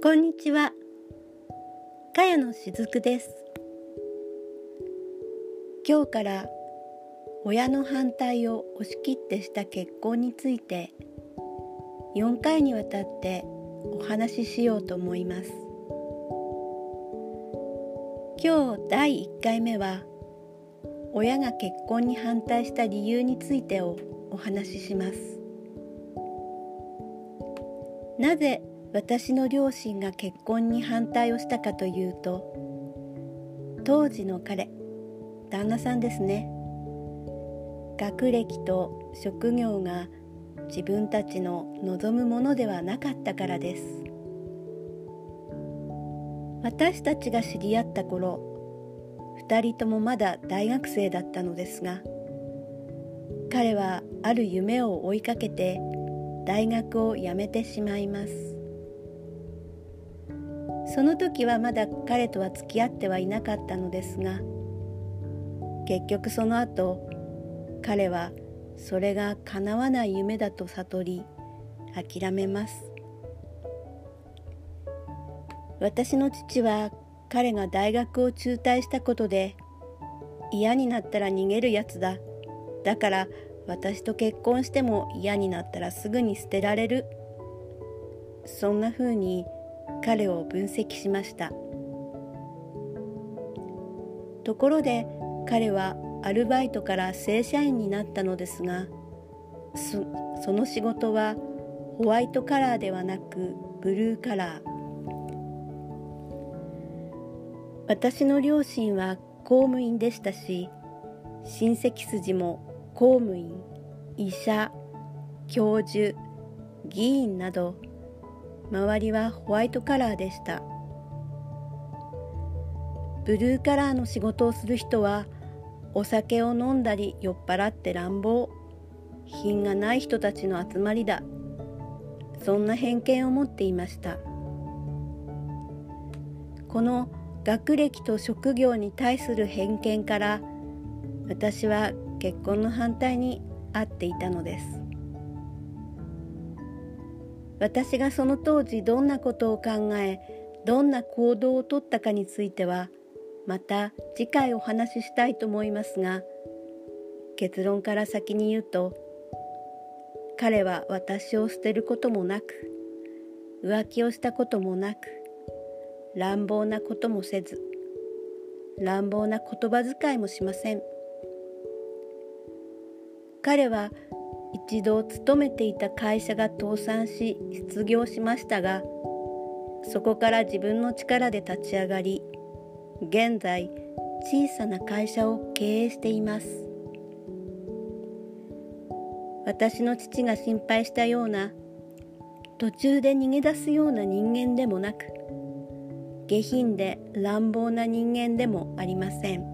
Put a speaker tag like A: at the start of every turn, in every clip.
A: こんにちは。かやのしずくです。今日から親の反対を押し切ってした結婚について4回にわたってお話ししようと思います。今日第1回目は親が結婚に反対した理由についてをお話しします。なぜ私の両親が結婚に反対をしたかというと当時の彼旦那さんですね。学歴と職業が自分たちの望むものではなかったからです。私たちが知り合った頃2人ともまだ大学生だったのですが彼はある夢を追いかけて大学を辞めてしまいます。その時はまだ彼とは付き合ってはいなかったのですが結局その後彼はそれが叶わない夢だと悟り諦めます。私の父は彼が大学を中退したことで嫌になったら逃げるやつだ。だから私と結婚しても嫌になったらすぐに捨てられる。そんな風に彼を分析しました。ところで彼はアルバイトから正社員になったのですがその仕事はホワイトカラーではなくブルーカラー。私の両親は公務員でしたし親戚筋も公務員医者教授議員など周りはホワイトカラーでした。ブルーカラーの仕事をする人はお酒を飲んだり酔っ払って乱暴。品がない人たちの集まりだ。そんな偏見を持っていました。この学歴と職業に対する偏見から私は結婚の反対にあっていたのです。私がその当時どんなことを考えどんな行動をとったかについてはまた次回お話ししたいと思いますが結論から先に言うと彼は私を捨てることもなく浮気をしたこともなく乱暴なこともせず乱暴な言葉遣いもしません。彼は一度勤めていた会社が倒産し失業しましたがそこから自分の力で立ち上がり現在小さな会社を経営しています。私の父が心配したような途中で逃げ出すような人間でもなく下品で乱暴な人間でもありません。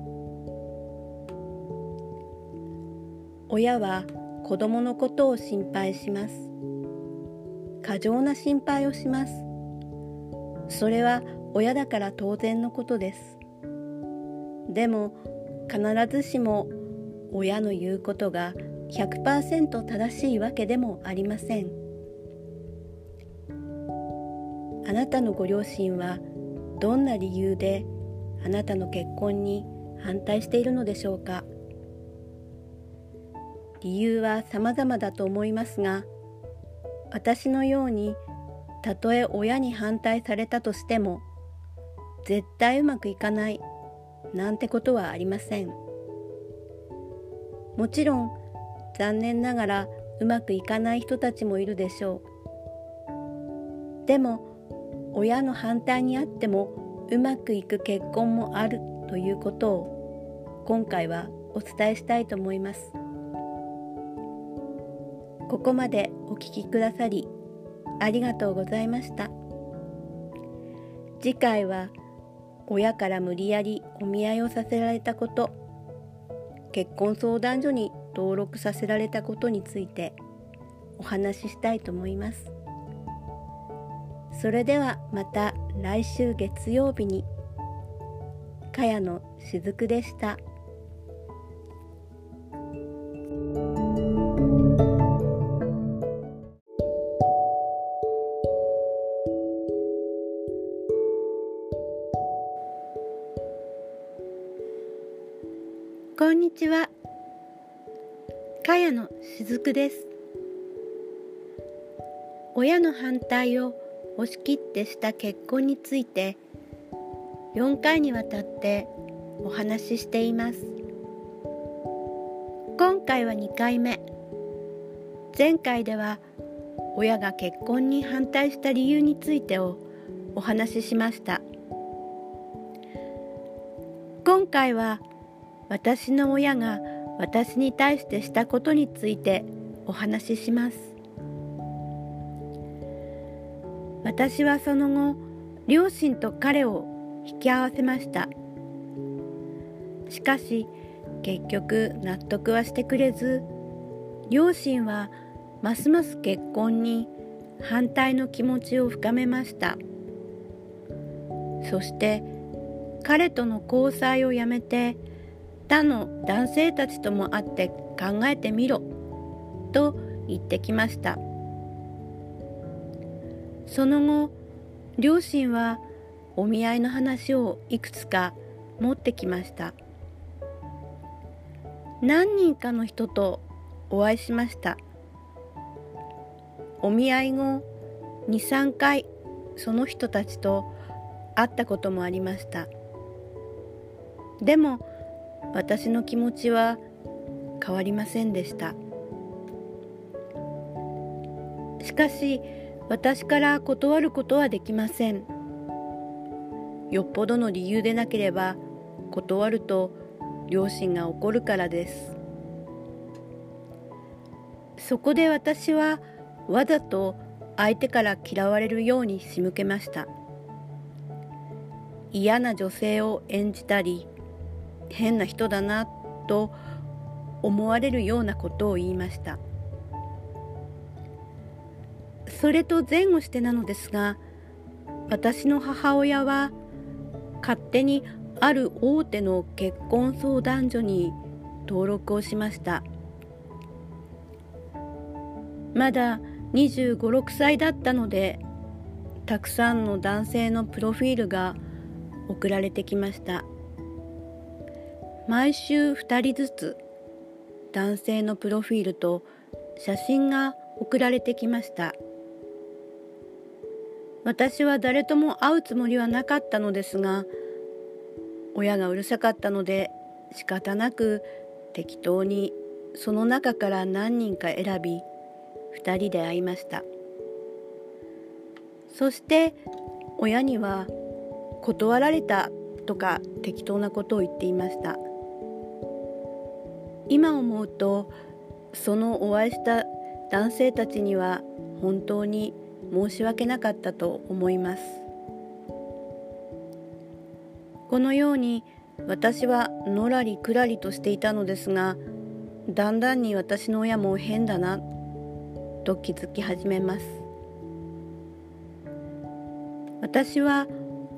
A: 親は子供のことを心配します。過剰な心配をします。それは親だから当然のことです。でも必ずしも親の言うことが100%正しいわけでもありません。あなたのご両親はどんな理由であなたの結婚に反対しているのでしょうか？理由は様々だと思いますが私のようにたとえ親に反対されたとしても絶対うまくいかないなんてことはありませんもちろん残念ながらうまくいかない人たちもいるでしょうでも親の反対にあってもうまくいく結婚もあるということを今回はお伝えしたいと思います。ここまでお聞きくださりありがとうございました次回は親から無理やりお見合いをさせられたこと結婚相談所に登録させられたことについてお話ししたいと思いますそれではまた来週月曜日にかやのしずくでした。んにちは。かやのしずくです。親の反対を押し切ってした結婚について4回にわたってお話ししています。今回は2回目。前回では親が結婚に反対した理由についてをお話ししました。今回は私の親が私に対してしたことについてお話しします。私はその後両親と彼を引き合わせました。しかし結局納得はしてくれず両親はますます結婚に反対の気持ちを深めました。そして彼との交際をやめて他の。男性たちとも会って考えてみろ。と言ってきました。その後両親はお見合いの話をいくつか持ってきました。何人かの人とお会いしました。お見合い後23回その人たちと会ったこともありました。でも私の気持ちは変わりませんでした。しかし私から断ることはできません。よっぽどの理由でなければ断ると両親が怒るからです。そこで私はわざと相手から嫌われるように仕向けました。嫌な女性を演じたり変な人だなと思われるようなことを言いました。それと前後してなのですが私の母親は勝手にある大手の結婚相談所に登録をしました。まだ2 5 6歳だったのでたくさんの男性のプロフィールが送られてきました。毎週2人ずつ男性のプロフィールと写真が送られてきました。私は誰とも会うつもりはなかったのですが親がうるさかったので仕方なく適当にその中から何人か選び2人で会いました。そして親には断られたとか適当なことを言っていました。今思うとそのお会いした男性たちには本当に申し訳なかったと思います。このように私はのらりくらりとしていたのですがだんだんに私の親も変だなと気づき始めます。私は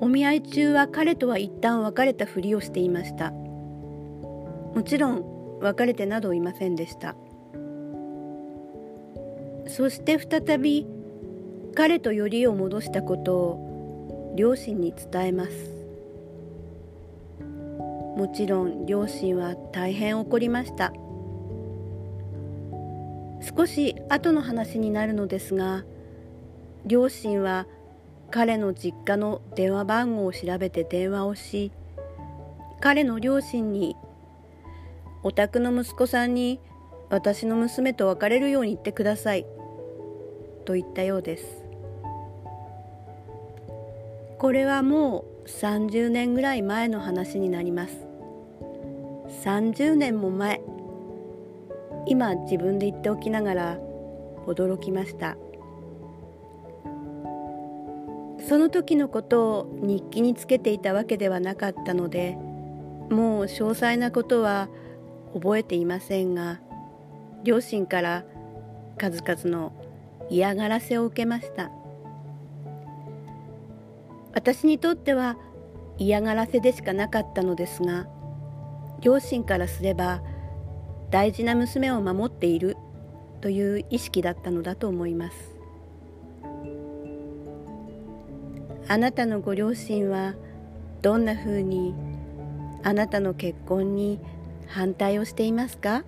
A: お見合い中は彼とは一旦別れたふりをしていました。もちろん別れてなどいませんでした。そして再び彼とよりを戻したことを両親に伝えます。もちろん両親は大変怒りました。少し後の話になるのですが両親は彼の実家の電話番号を調べて電話をし彼の両親にお宅の息子さんに私の娘と別れるように言ってください。と言ったようです。これはもう30年ぐらい前の話になります。30年も前。今自分で言っておきながら驚きました。その時のことを日記につけていたわけではなかったのでもう詳細なことは覚えていませんが両親から数々の嫌がらせを受けました。私にとっては嫌がらせでしかなかったのですが両親からすれば大事な娘を守っているという意識だったのだと思います。あなたのご両親はどんなふうにあなたの結婚に反対をしていますか？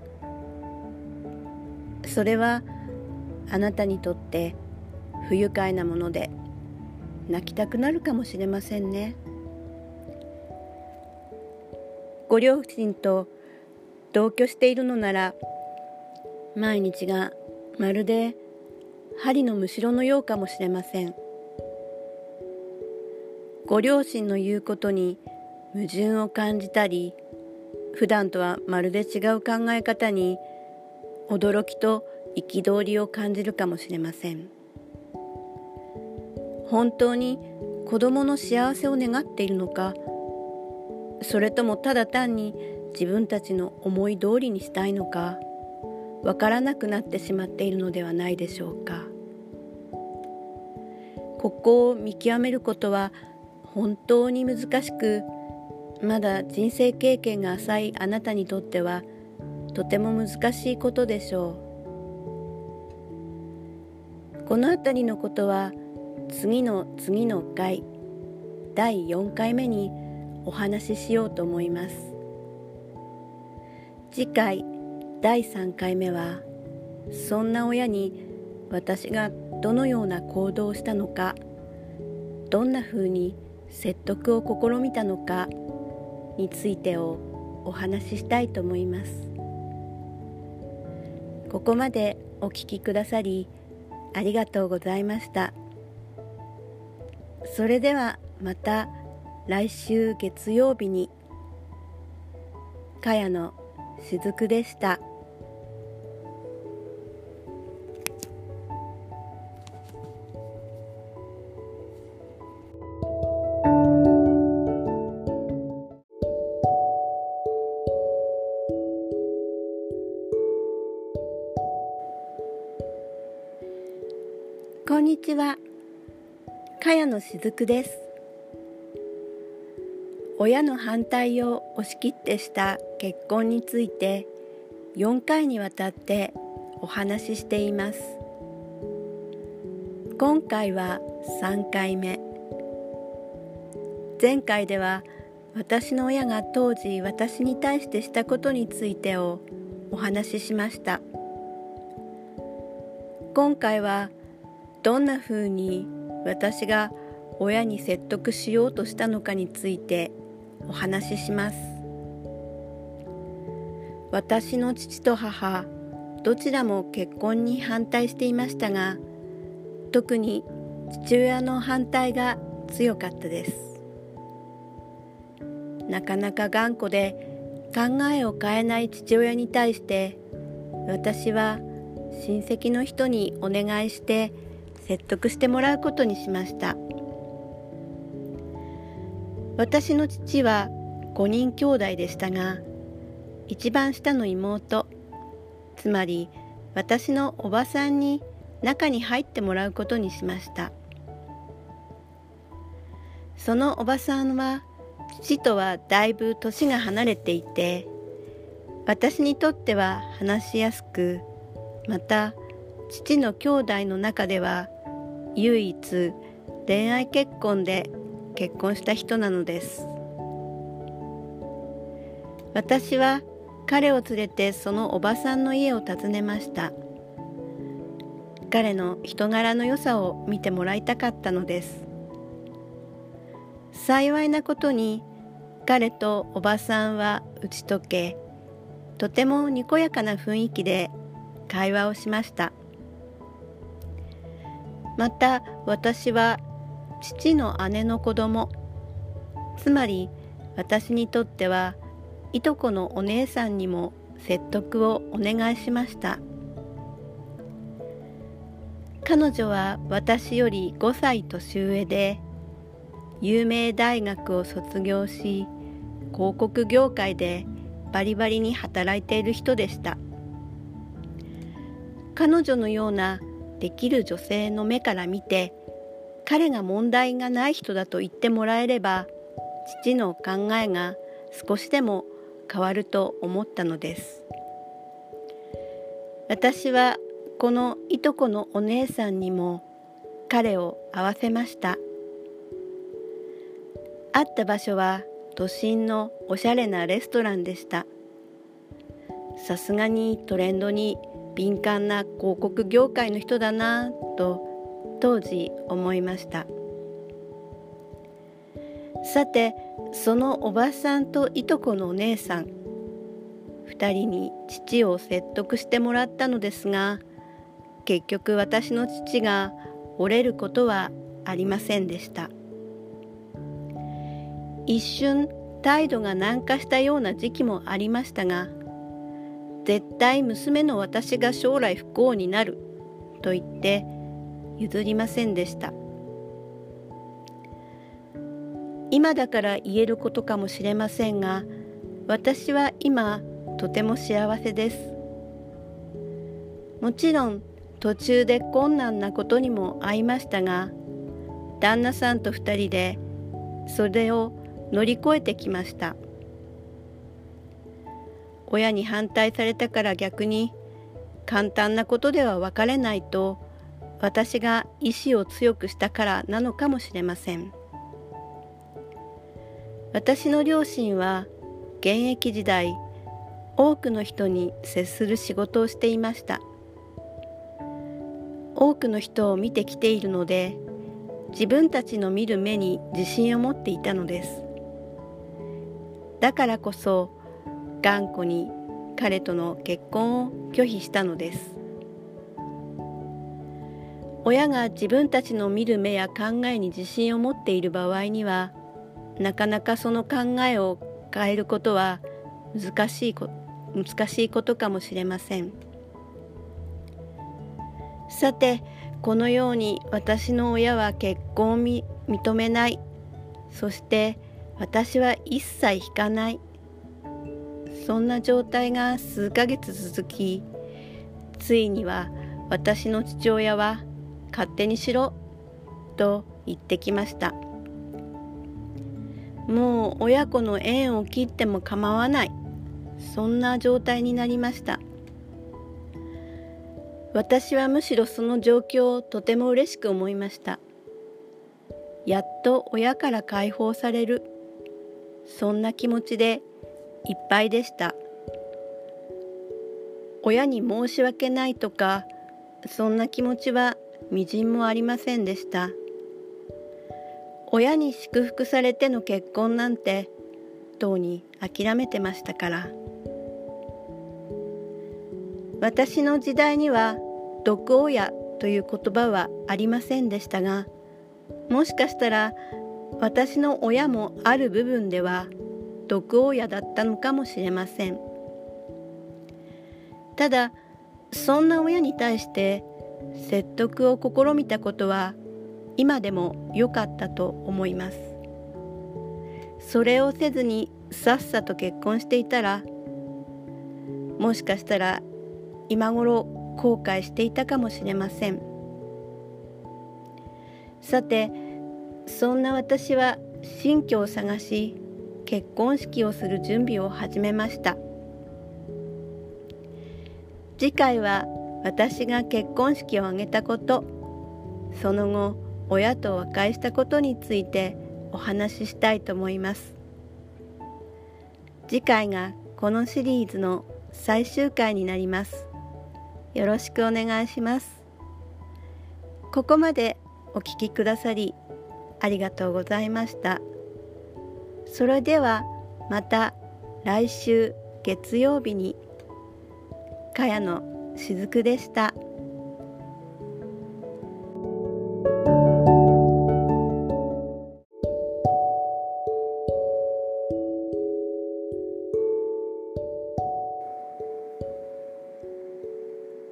A: それはあなたにとって不愉快なもので泣きたくなるかもしれませんね。ご両親と同居しているのなら毎日がまるで針のむしろのようかもしれません。ご両親の言うことに矛盾を感じたり普段とはまるで違う考え方に驚きと憤りを感じるかもしれません。本当に子供の幸せを願っているのかそれともただ単に自分たちの思い通りにしたいのかわからなくなってしまっているのではないでしょうか。ここを見極めることは本当に難しくまだ人生経験が浅いあなたにとってはとても難しいことでしょう。この辺りのことは次の次の回第4回目にお話ししようと思います。次回第3回目はそんな親に私がどのような行動をしたのかどんなふうに説得を試みたのかについてをお話ししたいと思いますここまでお聞きくださりありがとうございましたそれではまた来週月曜日にかやのしずくでした。ちは。かやのしずくです。親の反対を押し切ってした結婚について4回にわたってお話ししています。今回は3回目。前回では私の親が当時私に対してしたことについてをお話ししました。今回はどんなふうに私が親に説得しようとしたのかについてお話しします。私の父と母どちらも結婚に反対していましたが特に父親の反対が強かったです。なかなか頑固で考えを変えない父親に対して私は親戚の人にお願いして説得してもらうことにしました。私の父は5人兄弟でしたが一番下の妹つまり私のおばさんに中に入ってもらうことにしました。そのおばさんは父とはだいぶ年が離れていて私にとっては話しやすくまた父の兄弟の中では唯一恋愛結婚で結婚した人なのです。私は彼を連れてそのおばさんの家を訪ねました。彼の人柄の良さを見てもらいたかったのです。幸いなことに彼とおばさんは打ち解けとてもにこやかな雰囲気で会話をしました。また私は父の姉の子供。つまり私にとってはいとこのお姉さんにも説得をお願いしました。彼女は私より5歳年上で有名大学を卒業し広告業界でバリバリに働いている人でした。彼女のようなできる女性の目から見て彼が問題がない人だと言ってもらえれば父の考えが少しでも変わると思ったのです。私はこのいとこのお姉さんにも彼を会わせました。会った場所は都心のおしゃれなレストランでした。さすがにトレンドに敏感な広告業界の人だなと当時思いました。さてそのおばさんといとこのお姉さん2人に父を説得してもらったのですが結局私の父が折れることはありませんでした。一瞬態度が軟化したような時期もありましたが絶対娘の私が将来不幸になる。と言って譲りませんでした。今だから言えることかもしれませんが私は今とても幸せです。もちろん途中で困難なことにも会いましたが旦那さんと2人でそれを乗り越えてきました。親に反対されたから逆に簡単なことでは別れないと私が意志を強くしたからなのかもしれません。私の両親は現役時代多くの人に接する仕事をしていました。多くの人を見てきているので自分たちの見る目に自信を持っていたのです。だからこそ頑固に彼との結婚を拒否したのです。親が自分たちの見る目や考えに自信を持っている場合にはなかなかその考えを変えることは難しいこ難しいことかもしれません。さてこのように私の親は結婚を認めない。そして私は一切引かない。そんな状態が数ヶ月続きついには私の父親は勝手にしろと言ってきました。もう親子の縁を切っても構わない。そんな状態になりました。私はむしろその状況をとても嬉しく思いました。やっと親から解放される。そんな気持ちでいっぱいでした。親に申し訳ないとかそんな気持ちはみじんもありませんでした。親に祝福されての結婚なんてとうに諦めてましたから。私の時代には毒親という言葉はありませんでしたがもしかしたら私の親もある部分では毒親だったのかもしれません。ただそんな親に対して説得を試みたことは今でも良かったと思います。それをせずにさっさと結婚していたらもしかしたら今頃後悔していたかもしれません。さてそんな私は新居を探し結婚式をする準備を始めました。次回は私が結婚式を挙げたこと。その後親と和解したことについてお話ししたいと思います。次回がこのシリーズの最終回になります。よろしくお願いします。ここまでお聞きくださりありがとうございました。それではまた来週月曜日にかやのしずくでした。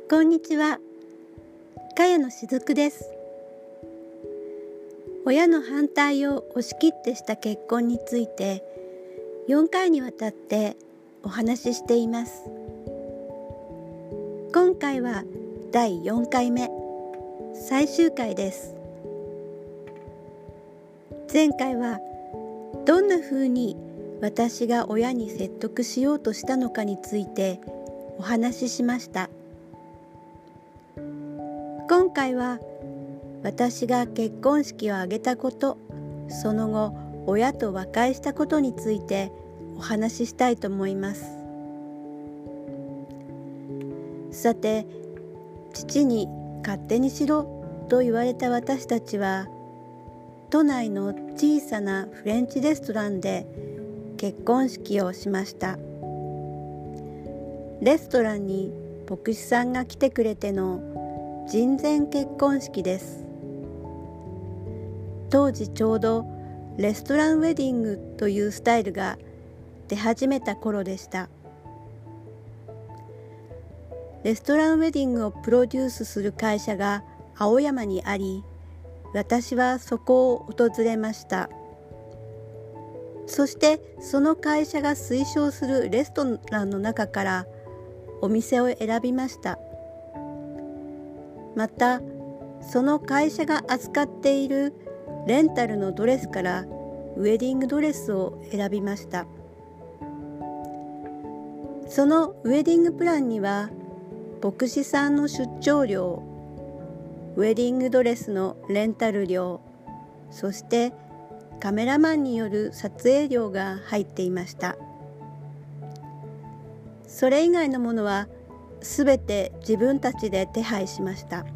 A: こんにちは。かやのしずくです。親の反対を押し切ってした結婚について4回にわたってお話ししています。今回は第4回目最終回です前回はどんな風に私が親に説得しようとしたのかについてお話ししました今回は私が結婚式を挙げたことその後親と和解したことについてお話ししたいと思います。さて父に勝手にしろと言われた私たちは都内の小さなフレンチレストランで結婚式をしました。レストランに牧師さんが来てくれての人前結婚式です。当時ちょうどレストランウェディングというスタイルが出始めた頃でした。レストランウェディングをプロデュースする会社が青山にあり私はそこを訪れました。そしてその会社が推奨するレストランの中からお店を選びました。またその会社が扱っているレンタルのドレスからウェディングドレスを選びました。そのウェディングプランには牧師さんの出張料ウェディングドレスのレンタル料そしてカメラマンによる撮影料が入っていました。それ以外のものはすべて自分たちで手配しました。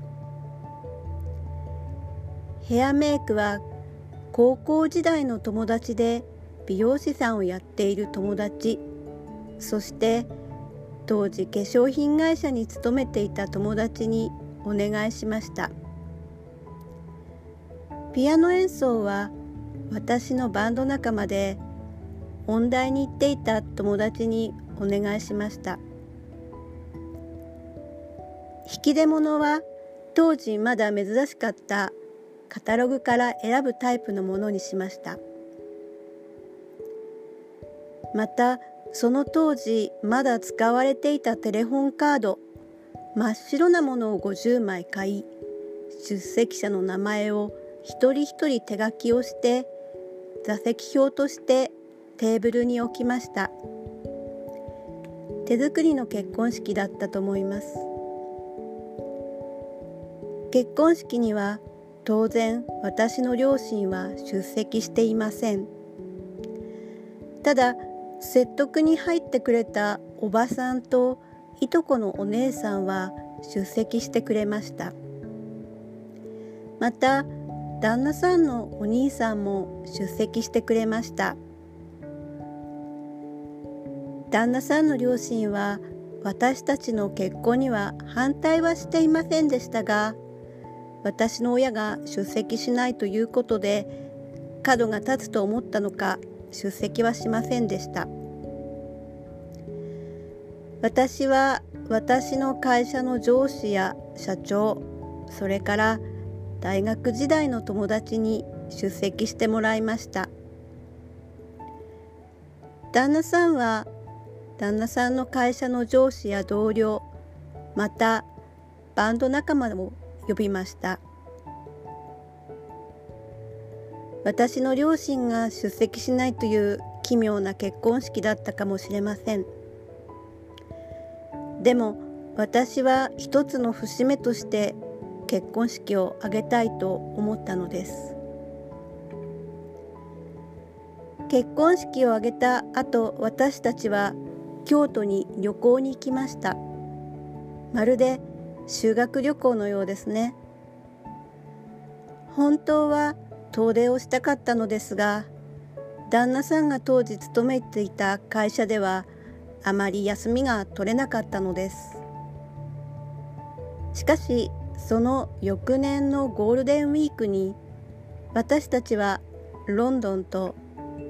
A: ヘアメイクは高校時代の友達で美容師さんをやっている友達。そして当時化粧品会社に勤めていた友達にお願いしました。ピアノ演奏は私のバンド仲間で音大に行っていた友達にお願いしました。引き出物は当時まだ珍しかったカタログから選ぶタイプのものにしました。またその当時まだ使われていたテレホンカード真っ白なものを50枚買い出席者の名前を一人一人手書きをして座席表としてテーブルに置きました。手作りの結婚式だったと思います。結婚式には当然私の両親は出席していません。ただ説得に入ってくれたおばさんといとこのお姉さんは出席してくれました。また旦那さんのお兄さんも出席してくれました。旦那さんの両親は私たちの結婚には反対はしていませんでしたが私の親が出席しないということで角が立つと思ったのか出席はしませんでした。私は私の会社の上司や社長それから大学時代の友達に出席してもらいました。旦那さんは旦那さんの会社の上司や同僚またバンド仲間も呼びました。私の両親が出席しないという奇妙な結婚式だったかもしれません。でも私は一つの節目として結婚式を挙げたいと思ったのです。結婚式を挙げた後私たちは京都に旅行に行きました。まるで修学旅行のようですね。本当は遠出をしたかったのですが旦那さんが当時勤めていた会社ではあまり休みが取れなかったのです。しかしその翌年のゴールデンウィークに私たちはロンドンと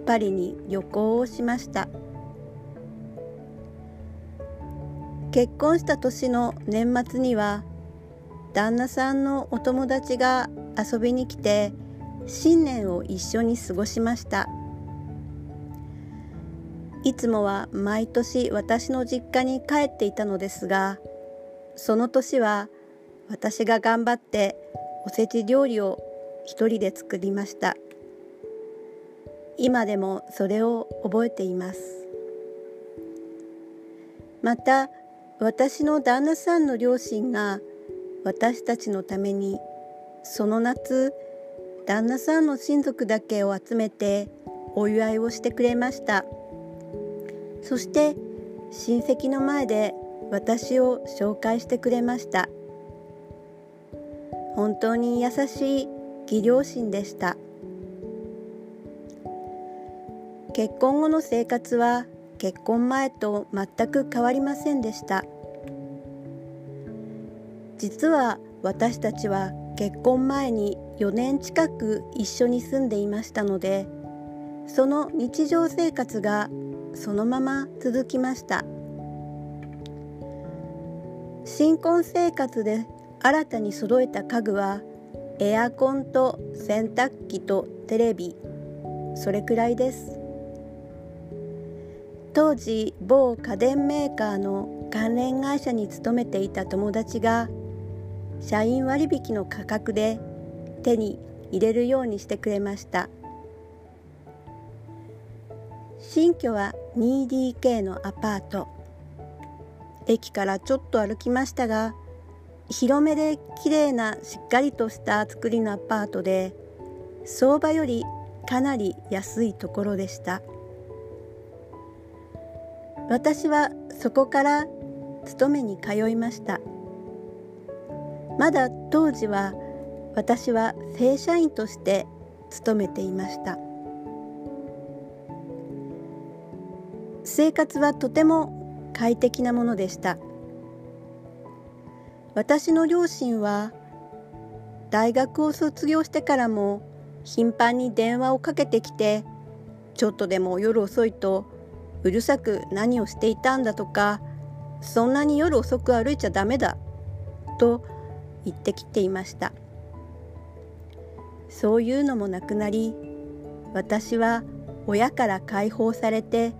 A: パリに旅行をしました。結婚した年の年末には旦那さんのお友達が遊びに来て新年を一緒に過ごしました。いつもは毎年私の実家に帰っていたのですがその年は私が頑張っておせち料理を一人で作りました。今でもそれを覚えています。また私の旦那さんの両親が私たちのためにその夏旦那さんの親族だけを集めてお祝いをしてくれました。そして親戚の前で私を紹介してくれました。本当に優しい義両親でした。結婚後の生活は結婚前と全く変わりませんでした。実は私たちは結婚前に4年近く一緒に住んでいましたのでその日常生活がそのまま続きました。新婚生活で新たに揃えた家具はエアコンと洗濯機とテレビそれくらいです。当時某家電メーカーの関連会社に勤めていた友達が社員割引の価格で手に入れるようにしてくれました。新居は 2DK のアパート。駅からちょっと歩きましたが広めで綺麗なしっかりとした作りのアパートで相場よりかなり安いところでした。私はそこから勤めに通いました。まだ当時は私は正社員として勤めていました。生活はとても快適なものでした。私の両親は大学を卒業してからも頻繁に電話をかけてきてちょっとでも夜遅いとうるさく何をしていたんだとかそんなに夜遅く歩いちゃダメだと言ってきていました。そういうのもなくなり私は親から解放されて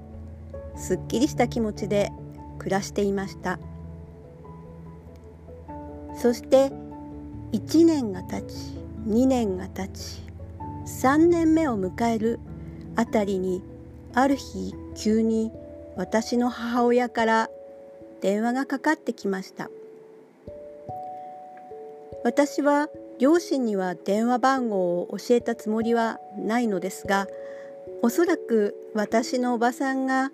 A: すっきりした気持ちで暮らしていました。そして1年が経ち2年が経ち3年目を迎えるあたりにある日急に私の母親から電話がかかってきました。私は両親には電話番号を教えたつもりはないのですがおそらく私のおばさんが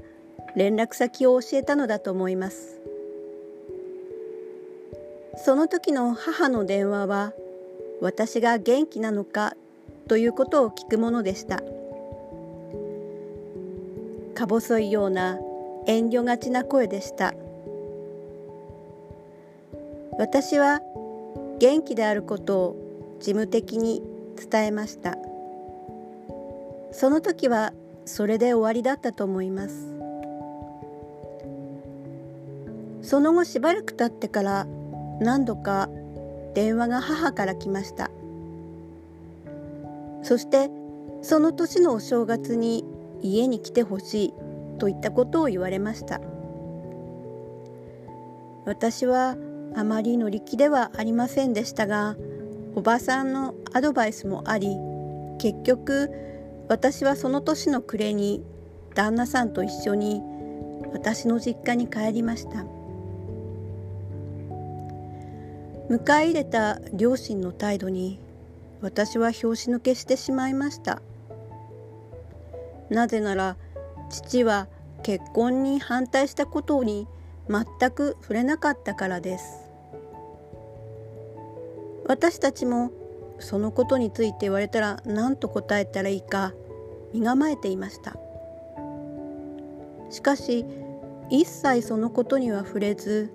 A: 連絡先を教えたのだと思います。その時の母の電話は私が元気なのかということを聞くものでした。か細いような遠慮がちな声でした。私は元気であることを事務的に伝えました。その時はそれで終わりだったと思います。その後しばらく経ってから何度か電話が母から来ました。そしてその年のお正月に家に来てほしいといったことを言われました。私はあまり乗り気ではありませんでしたがおばさんのアドバイスもあり結局私はその年の暮れに旦那さんと一緒に私の実家に帰りました。迎え入れた両親の態度に私は拍子抜けしてしまいました。なぜなら父は結婚に反対したことに全く触れなかったからです。私たちもそのことについて言われたら何と答えたらいいか身構えていました。しかし一切そのことには触れず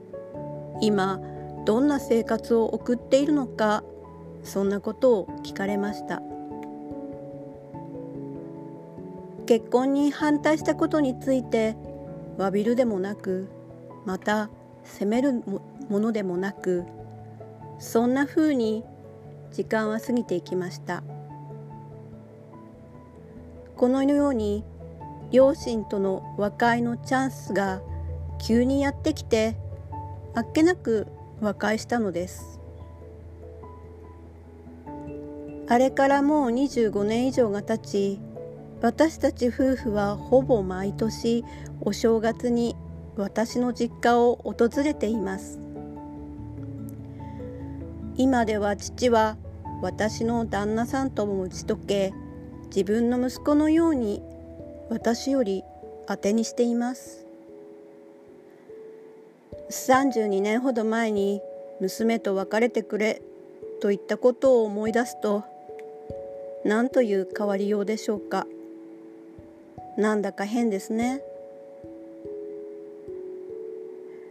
A: 今どんな生活を送っているのかそんなことを聞かれました。結婚に反対したことについて詫びるでもなくまた責めるものでもなくそんなふうに時間は過ぎていきました。このように両親との和解のチャンスが急にやってきてあっけなく和解したのです。あれからもう25年以上が経ち私たち夫婦はほぼ毎年お正月に私の実家を訪れています。今では父は私の旦那さんとも打ち解け自分の息子のように私より当てにしています。32年ほど前に娘と別れてくれと言ったことを思い出すと何という変わりようでしょうか。なんだか変ですね。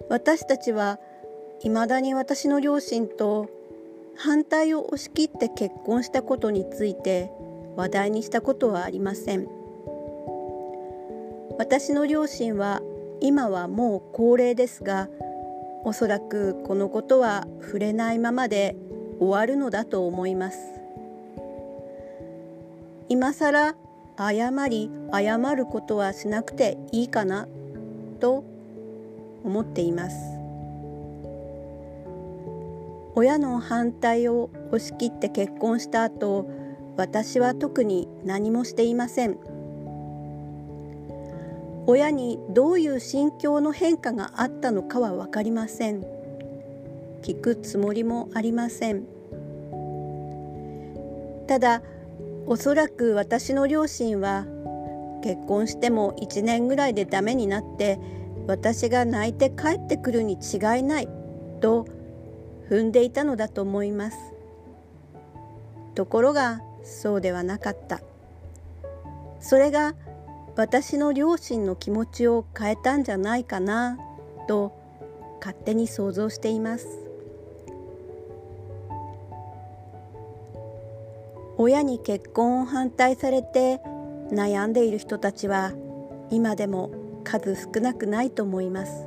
A: 私たちはいまだに私の両親と反対を押し切って結婚したことについて話題にしたことはありません。私の両親は今はもう高齢ですがおそらくこのことは触れないままで終わるのだと思います。今さら謝り謝ることはしなくていいかなと思っています。親の反対を押し切って結婚した後私は特に何もしていません。親にどういう心境の変化があったのかは分かりません。聞くつもりもありません。ただおそらく私の両親は結婚しても1年ぐらいでダメになって私が泣いて帰ってくるに違いないと踏んでいたのだと思います。ところがそうではなかった。それが私の両親の気持ちを変えたんじゃないかなと勝手に想像しています。親に結婚を反対されて悩んでいる人たちは今でも数少なくないと思います。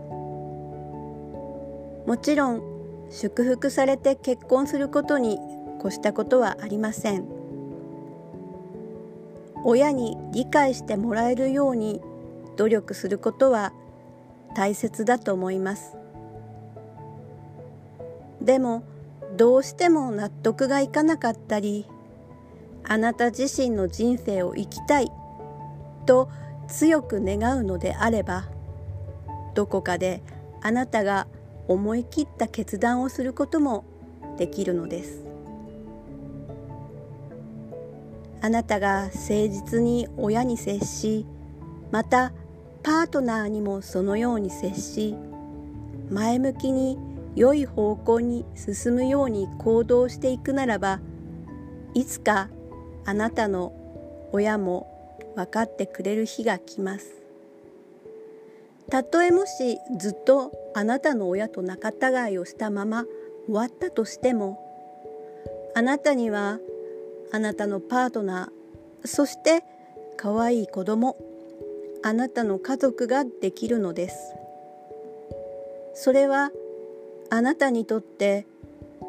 A: もちろん祝福されて結婚することに越したことはありません。親に理解してもらえるように努力することは大切だと思います。でもどうしても納得がいかなかったりあなた自身の人生を生きたいと強く願うのであればどこかであなたが思い切った決断をすることもできるのです。あなたが誠実に親に接しまたパートナーにもそのように接し前向きに良い方向に進むように行動していくならばいつかあなたの親も分かってくれる日が来ます。たとえもしずっとあなたの親と仲違いをしたまま終わったとしてもあなたにはあなたのパートナーそして可愛い子供あなたの家族ができるのです。それはあなたにとって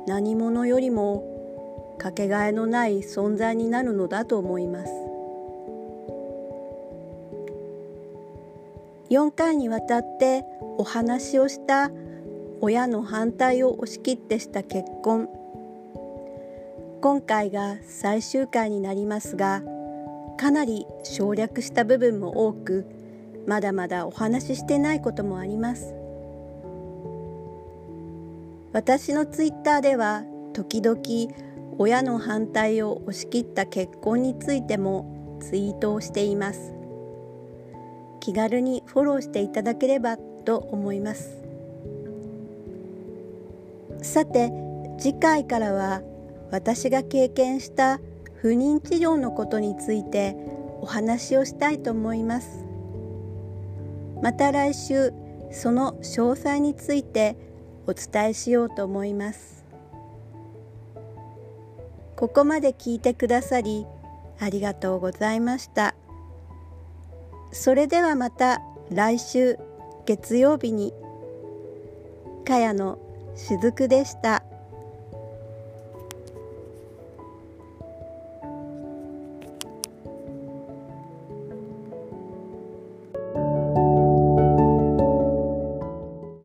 A: 何者よりもかけがえのない存在になるのだと思います。4回にわたってお話をした親の反対を押し切ってした結婚。今回が最終回になりますがかなり省略した部分も多くまだまだお話ししてないこともあります。私のツイッターでは時々親の反対を押し切った結婚についてもツイートをしています。気軽にフォローしていただければと思います。さて次回からは私が経験した不妊治療のことについてお話をしたいと思います。また来週その詳細についてお伝えしようと思います。ここまで聞いてくださりありがとうございました。それではまた来週月曜日にかやのしずくでした。